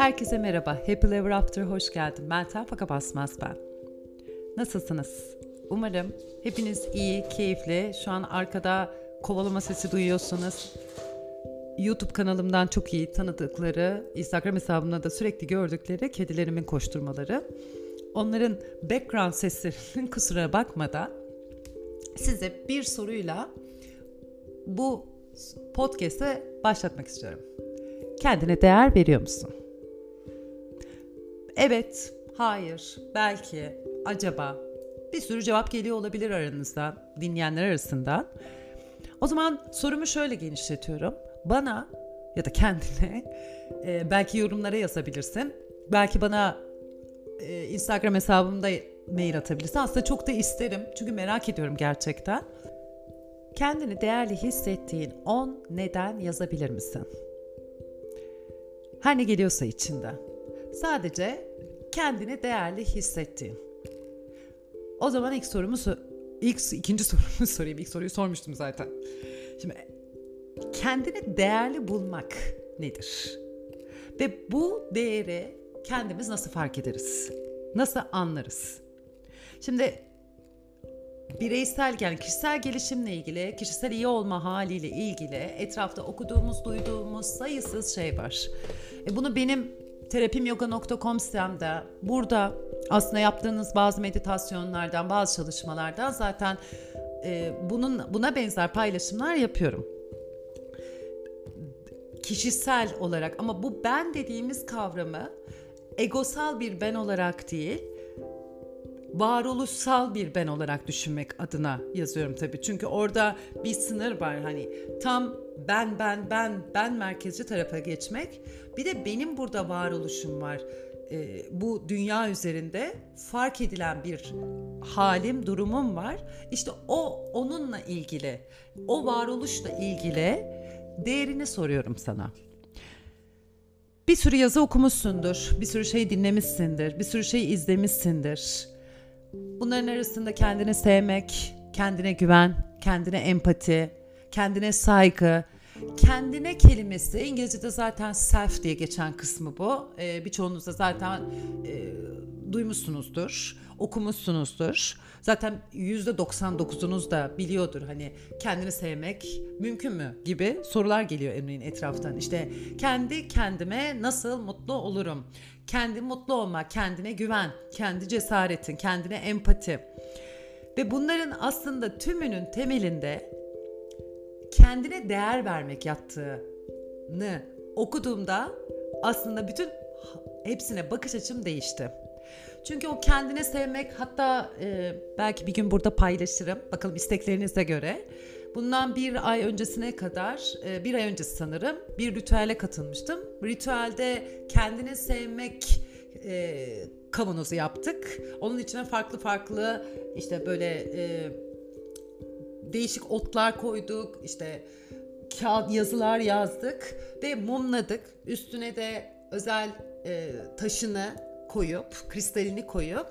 Herkese merhaba. Happy Ever After hoş geldin. Meltem Faka Basmaz ben. Nasılsınız? Umarım hepiniz iyi, keyifli. Şu an arkada kovalama sesi duyuyorsunuz. YouTube kanalımdan çok iyi tanıdıkları, Instagram hesabımda da sürekli gördükleri kedilerimin koşturmaları. Onların background seslerinin kusura bakmadan size bir soruyla bu podcast'e başlatmak istiyorum. Kendine değer veriyor musun? Evet, hayır, belki, acaba bir sürü cevap geliyor olabilir aranızdan, dinleyenler arasından. O zaman sorumu şöyle genişletiyorum. Bana ya da kendine e, belki yorumlara yazabilirsin. Belki bana e, Instagram hesabımda mail atabilirsin. Aslında çok da isterim çünkü merak ediyorum gerçekten. Kendini değerli hissettiğin 10 neden yazabilir misin? Her ne geliyorsa içinde. Sadece kendini değerli hissettiğin. O zaman ilk sorumu ilk ikinci sorumu sorayım. İlk soruyu sormuştum zaten. Şimdi kendini değerli bulmak nedir? Ve bu değeri kendimiz nasıl fark ederiz? Nasıl anlarız? Şimdi bireysel yani kişisel gelişimle ilgili, kişisel iyi olma haliyle ilgili etrafta okuduğumuz, duyduğumuz sayısız şey var. E bunu benim terapimyoga.com sitemde burada aslında yaptığınız bazı meditasyonlardan, bazı çalışmalardan zaten e, bunun buna benzer paylaşımlar yapıyorum. Kişisel olarak ama bu ben dediğimiz kavramı egosal bir ben olarak değil, varoluşsal bir ben olarak düşünmek adına yazıyorum tabii. Çünkü orada bir sınır var hani tam ben ben ben ben merkezci tarafa geçmek. Bir de benim burada varoluşum var. Ee, bu dünya üzerinde fark edilen bir halim, durumum var. İşte o onunla ilgili, o varoluşla ilgili değerini soruyorum sana. Bir sürü yazı okumuşsundur, bir sürü şey dinlemişsindir, bir sürü şey izlemişsindir. Bunların arasında kendini sevmek, kendine güven, kendine empati, kendine saygı, kendine kelimesi İngilizce'de zaten self diye geçen kısmı bu. Ee, birçoğunuz da zaten e, duymuşsunuzdur, okumuşsunuzdur. Zaten yüzde 99'unuz da biliyordur hani kendini sevmek mümkün mü gibi sorular geliyor Emre'nin etraftan. İşte kendi kendime nasıl mutlu olurum? Kendi mutlu olmak, kendine güven, kendi cesaretin, kendine empati. Ve bunların aslında tümünün temelinde kendine değer vermek yattığını okuduğumda aslında bütün hepsine bakış açım değişti. Çünkü o kendine sevmek hatta e, belki bir gün burada paylaşırım. Bakalım isteklerinize göre. Bundan bir ay öncesine kadar, e, bir ay öncesi sanırım bir ritüele katılmıştım. Ritüelde kendini sevmek e, kavanozu yaptık. Onun içine farklı farklı işte böyle e, değişik otlar koyduk. işte kağıt yazılar yazdık ve mumladık. Üstüne de özel e, taşını koyup, kristalini koyup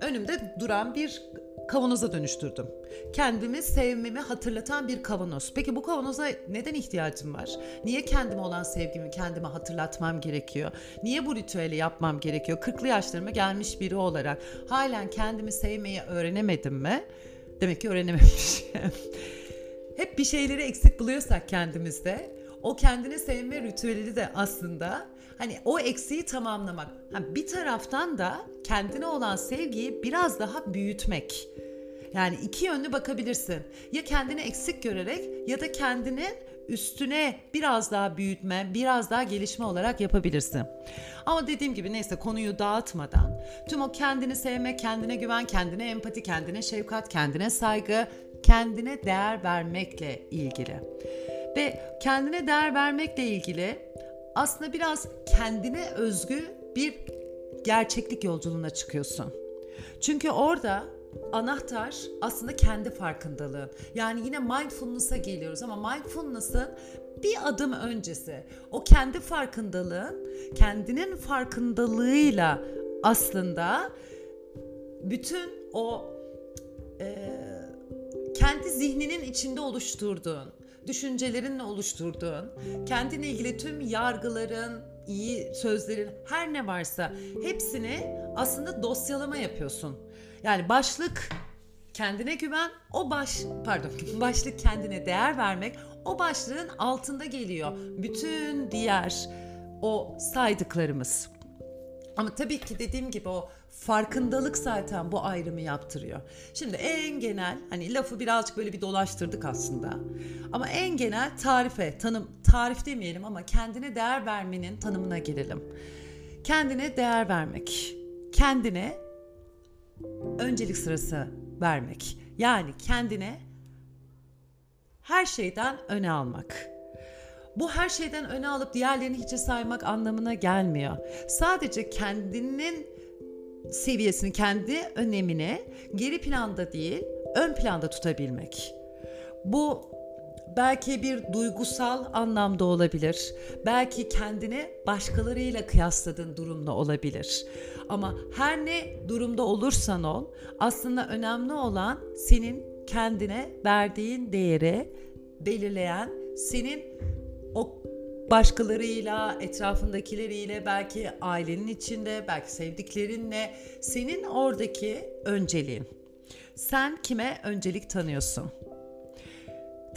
önümde duran bir kavanoza dönüştürdüm. Kendimi sevmemi hatırlatan bir kavanoz. Peki bu kavanoza neden ihtiyacım var? Niye kendime olan sevgimi kendime hatırlatmam gerekiyor? Niye bu ritüeli yapmam gerekiyor? 40'lı yaşlarıma gelmiş biri olarak halen kendimi sevmeyi öğrenemedim mi? Demek ki öğrenememişim. Hep bir şeyleri eksik buluyorsak kendimizde o kendini sevme ritüeli de aslında hani o eksiği tamamlamak. Ha, bir taraftan da kendine olan sevgiyi biraz daha büyütmek. Yani iki yönlü bakabilirsin. Ya kendini eksik görerek ya da kendini üstüne biraz daha büyütme, biraz daha gelişme olarak yapabilirsin. Ama dediğim gibi neyse konuyu dağıtmadan tüm o kendini sevme, kendine güven, kendine empati, kendine şefkat, kendine saygı, kendine değer vermekle ilgili. Ve kendine değer vermekle ilgili aslında biraz kendine özgü bir gerçeklik yolculuğuna çıkıyorsun. Çünkü orada anahtar aslında kendi farkındalığın. Yani yine mindfulness'a geliyoruz ama mindfulness'ın bir adım öncesi. O kendi farkındalığın, kendinin farkındalığıyla aslında bütün o e, kendi zihninin içinde oluşturduğun, düşüncelerinle oluşturduğun, kendine ilgili tüm yargıların, iyi sözlerin, her ne varsa hepsini aslında dosyalama yapıyorsun. Yani başlık kendine güven, o baş pardon başlık kendine değer vermek, o başlığın altında geliyor. Bütün diğer o saydıklarımız. Ama tabii ki dediğim gibi o farkındalık zaten bu ayrımı yaptırıyor. Şimdi en genel hani lafı birazcık böyle bir dolaştırdık aslında. Ama en genel tarife, tanım tarif demeyelim ama kendine değer vermenin tanımına girelim. Kendine değer vermek. Kendine öncelik sırası vermek. Yani kendine her şeyden öne almak. Bu her şeyden öne alıp diğerlerini hiçe saymak anlamına gelmiyor. Sadece kendinin seviyesini, kendi önemini geri planda değil, ön planda tutabilmek. Bu belki bir duygusal anlamda olabilir. Belki kendini başkalarıyla kıyasladığın durumda olabilir. Ama her ne durumda olursan ol, aslında önemli olan senin kendine verdiğin değeri belirleyen, senin o başkalarıyla, etrafındakileriyle, belki ailenin içinde, belki sevdiklerinle senin oradaki önceliğin. Sen kime öncelik tanıyorsun?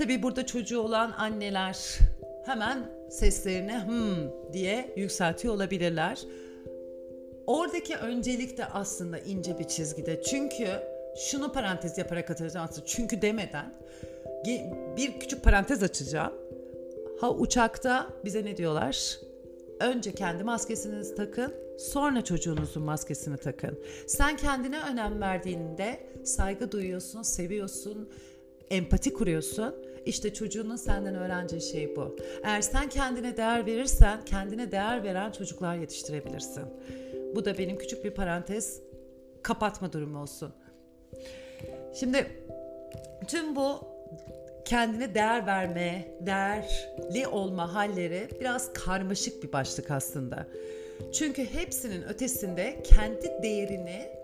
Tabii burada çocuğu olan anneler hemen seslerini hmm diye yükseltiyor olabilirler. Oradaki öncelik de aslında ince bir çizgide. Çünkü şunu parantez yaparak atacağım aslında. Çünkü demeden bir küçük parantez açacağım. Ha uçakta bize ne diyorlar? Önce kendi maskesinizi takın, sonra çocuğunuzun maskesini takın. Sen kendine önem verdiğinde saygı duyuyorsun, seviyorsun, empati kuruyorsun. İşte çocuğunun senden öğreneceği şey bu. Eğer sen kendine değer verirsen, kendine değer veren çocuklar yetiştirebilirsin. Bu da benim küçük bir parantez kapatma durumu olsun. Şimdi tüm bu kendine değer verme, değerli olma halleri biraz karmaşık bir başlık aslında. Çünkü hepsinin ötesinde kendi değerini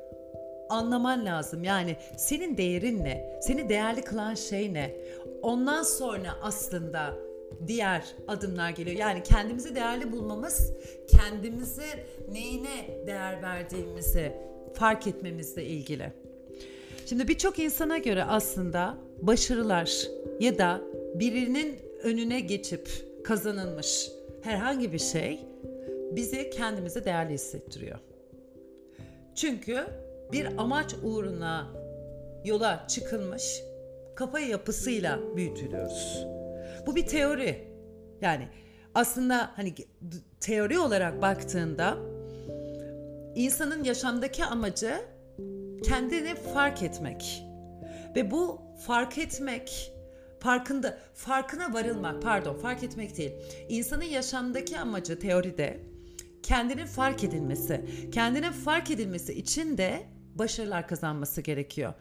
anlaman lazım. Yani senin değerin ne? Seni değerli kılan şey ne? Ondan sonra aslında diğer adımlar geliyor. Yani kendimizi değerli bulmamız, kendimizi neyine değer verdiğimizi fark etmemizle ilgili. Şimdi birçok insana göre aslında başarılar ya da birinin önüne geçip kazanılmış herhangi bir şey bizi kendimize değerli hissettiriyor. Çünkü bir amaç uğruna yola çıkılmış kafa yapısıyla büyütülüyoruz. Bu bir teori. Yani aslında hani teori olarak baktığında insanın yaşamdaki amacı kendini fark etmek. Ve bu fark etmek farkında farkına varılmak pardon fark etmek değil. İnsanın yaşamdaki amacı teoride kendinin fark edilmesi. Kendinin fark edilmesi için de başarılar kazanması gerekiyor.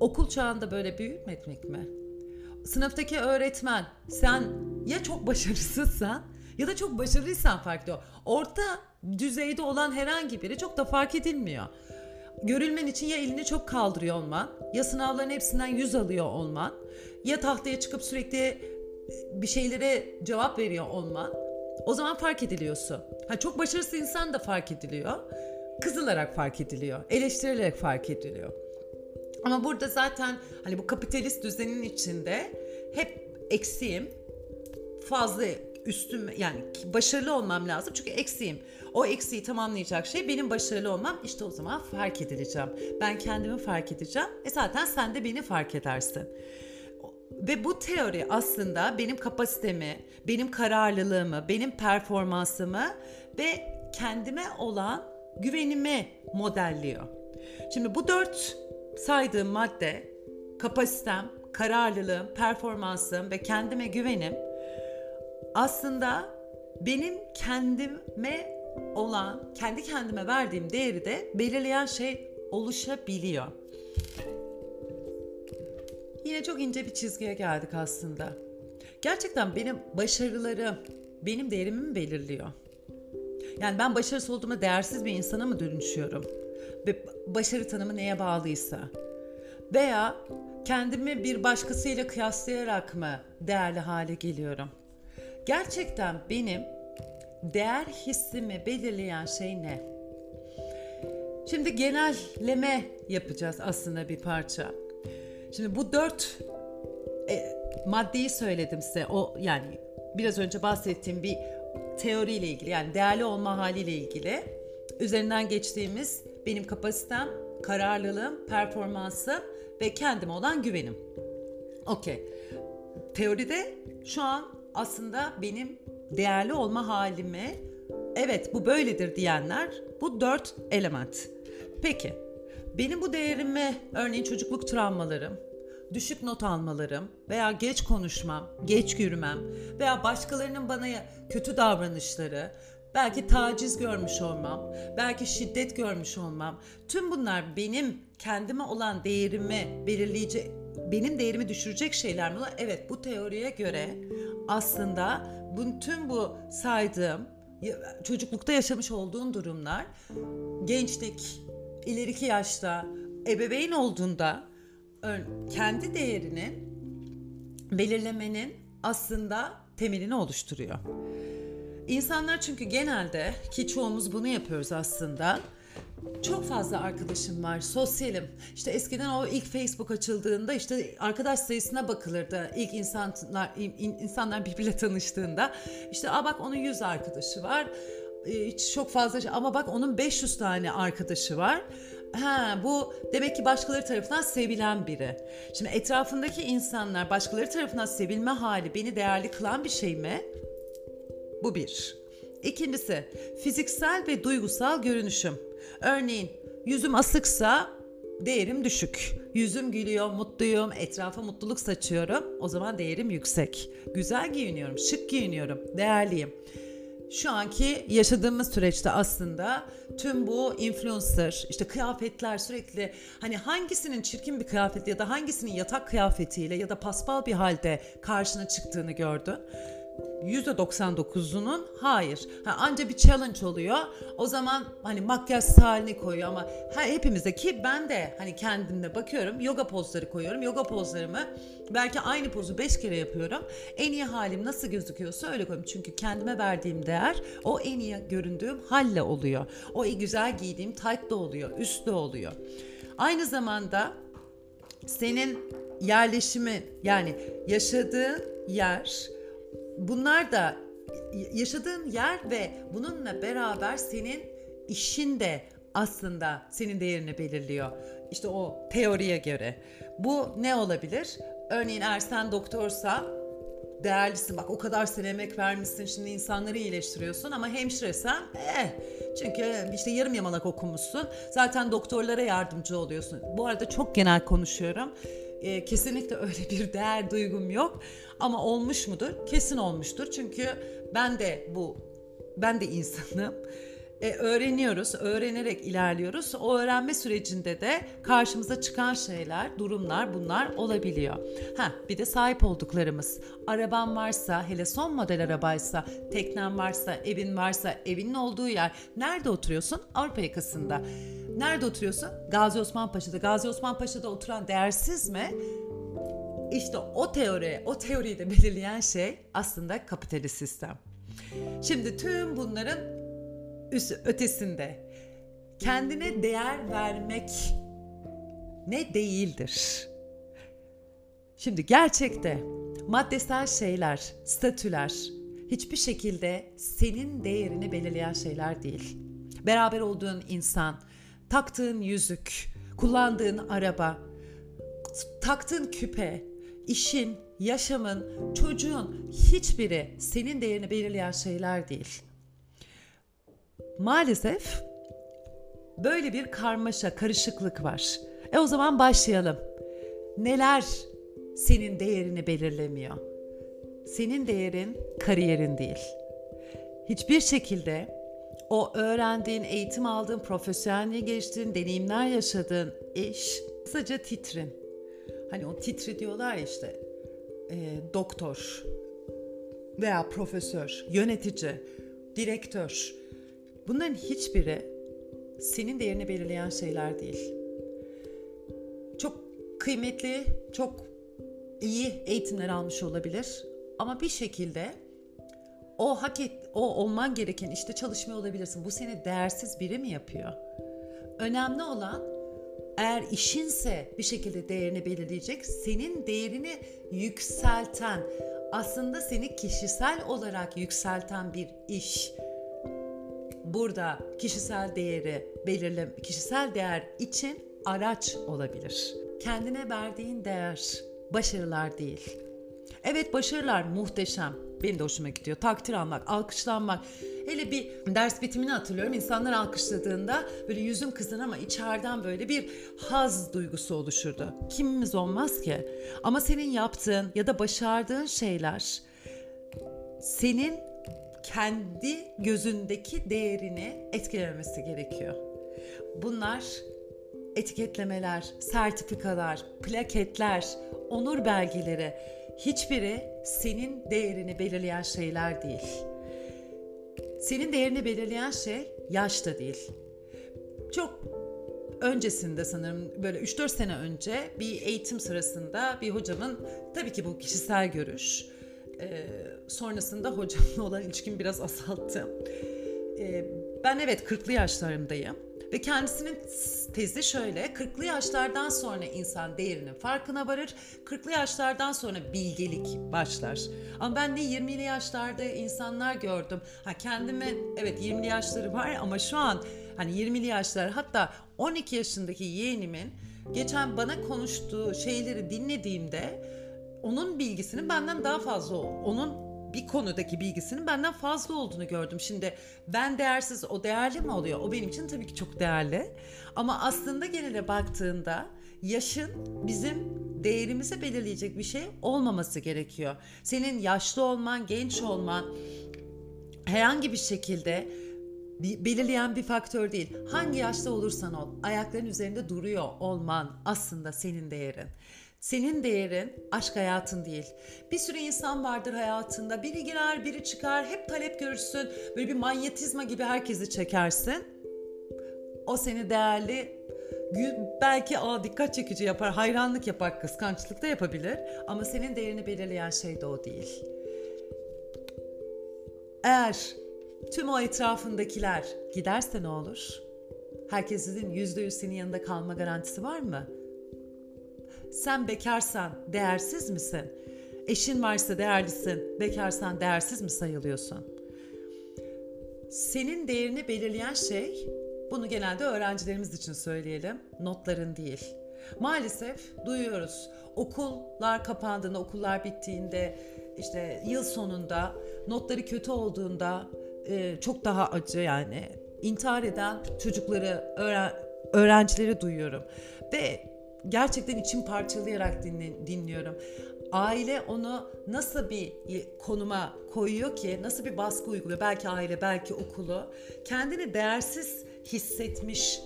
Okul çağında böyle büyütmek mi? Sınıftaki öğretmen sen ya çok başarısızsan ya da çok başarılıysan farklı. Orta düzeyde olan herhangi biri çok da fark edilmiyor görülmen için ya elini çok kaldırıyor olman, ya sınavların hepsinden yüz alıyor olman, ya tahtaya çıkıp sürekli e, bir şeylere cevap veriyor olman. O zaman fark ediliyorsun. Ha çok başarısız insan da fark ediliyor. Kızılarak fark ediliyor, eleştirilerek fark ediliyor. Ama burada zaten hani bu kapitalist düzenin içinde hep eksiğim, fazla üstüm yani başarılı olmam lazım çünkü eksiğim. O eksiği tamamlayacak şey benim başarılı olmam. İşte o zaman fark edileceğim. Ben kendimi fark edeceğim. E zaten sen de beni fark edersin. Ve bu teori aslında benim kapasitemi, benim kararlılığımı, benim performansımı ve kendime olan güvenimi modelliyor. Şimdi bu dört saydığım madde kapasitem, kararlılığım, performansım ve kendime güvenim aslında benim kendime olan, kendi kendime verdiğim değeri de belirleyen şey oluşabiliyor. Yine çok ince bir çizgiye geldik aslında. Gerçekten benim başarılarım benim değerimi mi belirliyor? Yani ben başarısız olduğuma değersiz bir insana mı dönüşüyorum? Ve başarı tanımı neye bağlıysa? Veya kendimi bir başkasıyla kıyaslayarak mı değerli hale geliyorum? Gerçekten benim değer hissimi belirleyen şey ne? Şimdi genelleme yapacağız aslında bir parça. Şimdi bu dört e, maddeyi söyledim size. O yani biraz önce bahsettiğim bir teoriyle ilgili yani değerli olma haliyle ilgili üzerinden geçtiğimiz benim kapasitem, kararlılığım, performansım ve kendime olan güvenim. Okey. Teoride şu an aslında benim değerli olma halimi evet bu böyledir diyenler bu dört element. Peki benim bu değerimi örneğin çocukluk travmalarım, düşük not almalarım veya geç konuşmam, geç yürümem veya başkalarının bana kötü davranışları, belki taciz görmüş olmam, belki şiddet görmüş olmam. Tüm bunlar benim kendime olan değerimi belirleyici, benim değerimi düşürecek şeyler mi? Evet bu teoriye göre aslında tüm bu saydığım çocuklukta yaşamış olduğun durumlar gençlik, ileriki yaşta, ebeveyn olduğunda kendi değerini belirlemenin aslında temelini oluşturuyor. İnsanlar çünkü genelde ki çoğumuz bunu yapıyoruz aslında. Çok fazla arkadaşım var, sosyalim. İşte eskiden o ilk Facebook açıldığında işte arkadaş sayısına bakılırdı. İlk insanlar insanlar birbiriyle tanıştığında. İşte a bak onun 100 arkadaşı var. Hiç çok fazla ama bak onun 500 tane arkadaşı var. Ha bu demek ki başkaları tarafından sevilen biri. Şimdi etrafındaki insanlar başkaları tarafından sevilme hali beni değerli kılan bir şey mi? Bu bir. İkincisi fiziksel ve duygusal görünüşüm. Örneğin yüzüm asıksa değerim düşük. Yüzüm gülüyor, mutluyum, etrafa mutluluk saçıyorum. O zaman değerim yüksek. Güzel giyiniyorum, şık giyiniyorum, değerliyim şu anki yaşadığımız süreçte aslında tüm bu influencer işte kıyafetler sürekli hani hangisinin çirkin bir kıyafet ya da hangisinin yatak kıyafetiyle ya da paspal bir halde karşına çıktığını gördün. %99'unun hayır. Ha, anca bir challenge oluyor. O zaman hani makyaj halini koyuyor ama ha, hepimizde ki ben de hani kendimde bakıyorum yoga pozları koyuyorum. Yoga pozlarımı belki aynı pozu 5 kere yapıyorum. En iyi halim nasıl gözüküyorsa öyle koyuyorum. Çünkü kendime verdiğim değer o en iyi göründüğüm halle oluyor. O güzel giydiğim tight da oluyor, üst de oluyor. Aynı zamanda senin yerleşimi yani yaşadığın yer bunlar da yaşadığın yer ve bununla beraber senin işin de aslında senin değerini belirliyor. İşte o teoriye göre. Bu ne olabilir? Örneğin eğer sen doktorsa değerlisin bak o kadar sen emek vermişsin şimdi insanları iyileştiriyorsun ama hemşiresen eh çünkü işte yarım yamalak okumuşsun zaten doktorlara yardımcı oluyorsun. Bu arada çok genel konuşuyorum e, kesinlikle öyle bir değer duygum yok. Ama olmuş mudur? Kesin olmuştur. Çünkü ben de bu, ben de insanım. E, öğreniyoruz, öğrenerek ilerliyoruz. O öğrenme sürecinde de karşımıza çıkan şeyler, durumlar bunlar olabiliyor. Ha, bir de sahip olduklarımız. Araban varsa, hele son model arabaysa, teknen varsa, evin varsa, evinin olduğu yer. Nerede oturuyorsun? Avrupa yakasında. Nerede oturuyorsun? Gazi Osman Paşa'da. Gazi Osman Paşa'da oturan değersiz mi? İşte o teori, o teoriyi de belirleyen şey aslında kapitalist sistem. Şimdi tüm bunların üst, ötesinde kendine değer vermek ne değildir? Şimdi gerçekte maddesel şeyler, statüler hiçbir şekilde senin değerini belirleyen şeyler değil. Beraber olduğun insan, taktığın yüzük, kullandığın araba, taktığın küpe, işin, yaşamın, çocuğun hiçbiri senin değerini belirleyen şeyler değil. Maalesef böyle bir karmaşa, karışıklık var. E o zaman başlayalım. Neler senin değerini belirlemiyor? Senin değerin kariyerin değil. Hiçbir şekilde o öğrendiğin, eğitim aldığın, profesyonelliğe geliştiğin, deneyimler yaşadığın iş kısaca titrin. Hani o titri diyorlar işte e, doktor veya profesör, yönetici, direktör. Bunların hiçbiri senin değerini belirleyen şeyler değil. Çok kıymetli, çok iyi eğitimler almış olabilir ama bir şekilde o hak et, o olman gereken işte çalışmıyor olabilirsin. Bu seni değersiz biri mi yapıyor? Önemli olan eğer işinse bir şekilde değerini belirleyecek, senin değerini yükselten, aslında seni kişisel olarak yükselten bir iş. Burada kişisel değeri belirle kişisel değer için araç olabilir. Kendine verdiğin değer başarılar değil. Evet başarılar muhteşem. Benim de hoşuma gidiyor. Takdir almak, alkışlanmak. Hele bir ders bitimini hatırlıyorum. İnsanlar alkışladığında böyle yüzüm kızın ama içeriden böyle bir haz duygusu oluşurdu. Kimimiz olmaz ki? Ama senin yaptığın ya da başardığın şeyler senin kendi gözündeki değerini etkilememesi gerekiyor. Bunlar etiketlemeler, sertifikalar, plaketler, onur belgeleri hiçbiri senin değerini belirleyen şeyler değil. Senin değerini belirleyen şey yaş da değil. Çok öncesinde sanırım böyle 3-4 sene önce bir eğitim sırasında bir hocamın tabii ki bu kişisel görüş sonrasında hocamla olan ilişkimi biraz azalttım. E, ben evet 40'lı yaşlarımdayım ve kendisinin tezi şöyle 40'lı yaşlardan sonra insan değerinin farkına varır 40'lı yaşlardan sonra bilgelik başlar. Ama ben de 20'li yaşlarda insanlar gördüm. Ha kendime evet 20'li yaşları var ama şu an hani 20'li yaşlar hatta 12 yaşındaki yeğenimin geçen bana konuştuğu şeyleri dinlediğimde onun bilgisinin benden daha fazla onun bir konudaki bilgisinin benden fazla olduğunu gördüm. Şimdi ben değersiz o değerli mi oluyor? O benim için tabii ki çok değerli. Ama aslında genele baktığında yaşın bizim değerimizi belirleyecek bir şey olmaması gerekiyor. Senin yaşlı olman, genç olman herhangi bir şekilde belirleyen bir faktör değil. Hangi yaşta olursan ol, ayakların üzerinde duruyor olman aslında senin değerin. Senin değerin aşk hayatın değil. Bir sürü insan vardır hayatında. Biri girer, biri çıkar. Hep talep görürsün. Böyle bir manyetizma gibi herkesi çekersin. O seni değerli belki aa dikkat çekici yapar, hayranlık yapar, kıskançlık da yapabilir. Ama senin değerini belirleyen şey de o değil. Eğer tüm o etrafındakiler giderse ne olur? Herkesin yüzde yüz senin yanında kalma garantisi var mı? Sen bekarsan değersiz misin? Eşin varsa değerlisin, bekarsan değersiz mi sayılıyorsun? Senin değerini belirleyen şey, bunu genelde öğrencilerimiz için söyleyelim, notların değil. Maalesef duyuyoruz. Okullar kapandığında, okullar bittiğinde, işte yıl sonunda notları kötü olduğunda e, çok daha acı yani intihar eden çocukları, öğren öğrencileri duyuyorum. Ve gerçekten içim parçalayarak dinle, dinliyorum. Aile onu nasıl bir konuma koyuyor ki, nasıl bir baskı uyguluyor? Belki aile, belki okulu. Kendini değersiz hissetmiş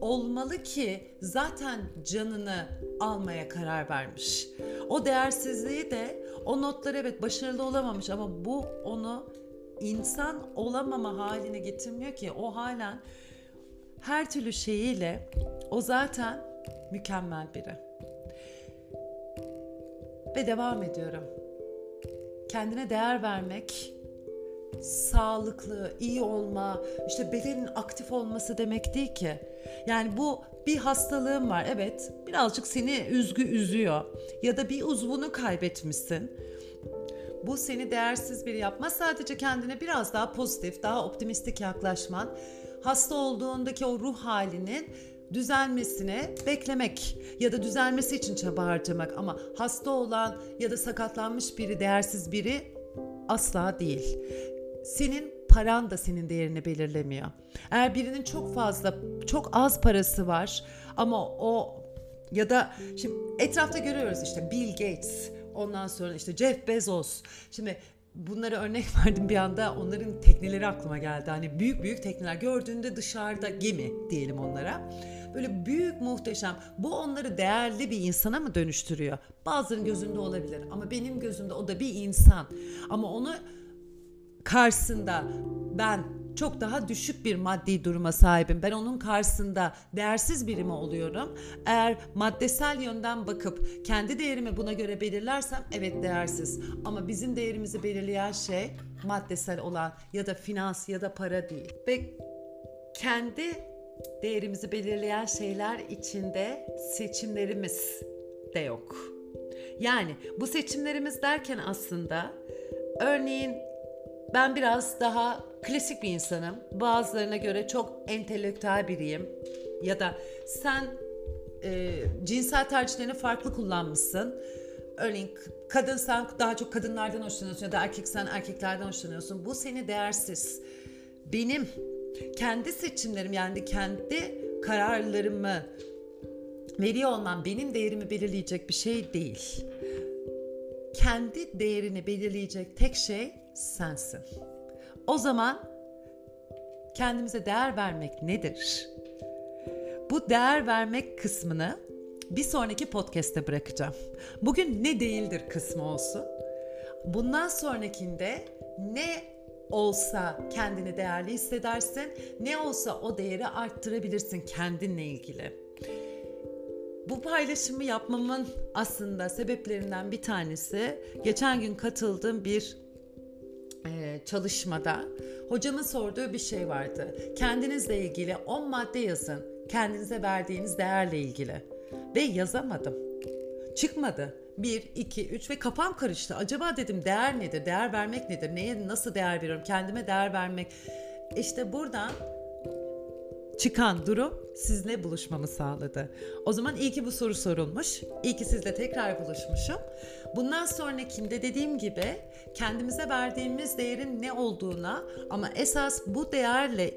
olmalı ki zaten canını almaya karar vermiş. O değersizliği de o notlar evet başarılı olamamış ama bu onu insan olamama haline getirmiyor ki o halen her türlü şeyiyle o zaten mükemmel biri. Ve devam ediyorum. Kendine değer vermek sağlıklı, iyi olma, işte bedenin aktif olması demek değil ki. Yani bu bir hastalığın var. Evet, birazcık seni üzgü üzüyor ya da bir uzvunu kaybetmişsin. Bu seni değersiz biri yapmaz. Sadece kendine biraz daha pozitif, daha optimistik yaklaşman, hasta olduğundaki o ruh halinin düzelmesine beklemek ya da düzelmesi için çaba harcamak ama hasta olan ya da sakatlanmış biri, değersiz biri asla değil. Senin paran da senin değerini belirlemiyor. Eğer birinin çok fazla, çok az parası var ama o ya da şimdi etrafta görüyoruz işte Bill Gates, ondan sonra işte Jeff Bezos. Şimdi bunları örnek verdim bir anda onların tekneleri aklıma geldi. Hani büyük büyük tekneler gördüğünde dışarıda gemi diyelim onlara. Böyle büyük muhteşem. Bu onları değerli bir insana mı dönüştürüyor? Bazılarının gözünde olabilir ama benim gözümde o da bir insan. Ama onu karşısında ben çok daha düşük bir maddi duruma sahibim. Ben onun karşısında değersiz birimi oluyorum. Eğer maddesel yönden bakıp kendi değerimi buna göre belirlersem evet değersiz. Ama bizim değerimizi belirleyen şey maddesel olan ya da finans ya da para değil. Ve kendi değerimizi belirleyen şeyler içinde seçimlerimiz de yok. Yani bu seçimlerimiz derken aslında örneğin ben biraz daha klasik bir insanım. Bazılarına göre çok entelektüel biriyim. Ya da sen e, cinsel tercihlerini farklı kullanmışsın. Örneğin kadınsan daha çok kadınlardan hoşlanıyorsun ya da erkeksen erkeklerden hoşlanıyorsun. Bu seni değersiz. Benim kendi seçimlerim yani kendi kararlarımı veriyor olmam benim değerimi belirleyecek bir şey değil. Kendi değerini belirleyecek tek şey sensin. O zaman kendimize değer vermek nedir? Bu değer vermek kısmını bir sonraki podcast'te bırakacağım. Bugün ne değildir kısmı olsun. Bundan sonrakinde ne olsa kendini değerli hissedersin, ne olsa o değeri arttırabilirsin kendinle ilgili. Bu paylaşımı yapmamın aslında sebeplerinden bir tanesi geçen gün katıldığım bir e, çalışmada hocamın sorduğu bir şey vardı. Kendinizle ilgili 10 madde yazın. Kendinize verdiğiniz değerle ilgili. Ve yazamadım. Çıkmadı. 1, 2, 3 ve kafam karıştı. Acaba dedim değer nedir? Değer vermek nedir? Neye nasıl değer veriyorum? Kendime değer vermek. İşte buradan çıkan durum sizinle buluşmamı sağladı. O zaman iyi ki bu soru sorulmuş. İyi ki sizle tekrar buluşmuşum. Bundan sonrakinde dediğim gibi kendimize verdiğimiz değerin ne olduğuna ama esas bu değerle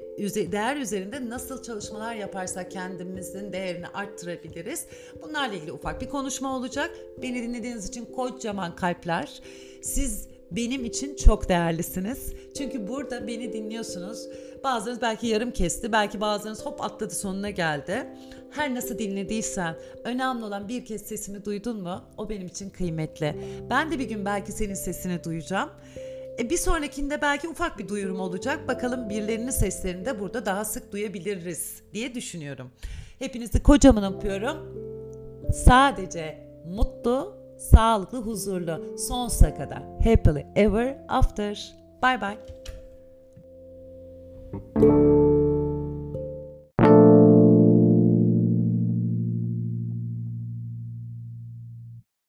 değer üzerinde nasıl çalışmalar yaparsak kendimizin değerini arttırabiliriz. Bunlarla ilgili ufak bir konuşma olacak. Beni dinlediğiniz için kocaman kalpler. Siz benim için çok değerlisiniz. Çünkü burada beni dinliyorsunuz. Bazılarınız belki yarım kesti, belki bazılarınız hop atladı sonuna geldi. Her nasıl dinlediysen önemli olan bir kez sesimi duydun mu o benim için kıymetli. Ben de bir gün belki senin sesini duyacağım. E bir sonrakinde belki ufak bir duyurum olacak. Bakalım birilerinin seslerini de burada daha sık duyabiliriz diye düşünüyorum. Hepinizi kocaman öpüyorum. Sadece mutlu, sağlıklı, huzurlu sonsuza kadar. Happily ever after. Bye bye.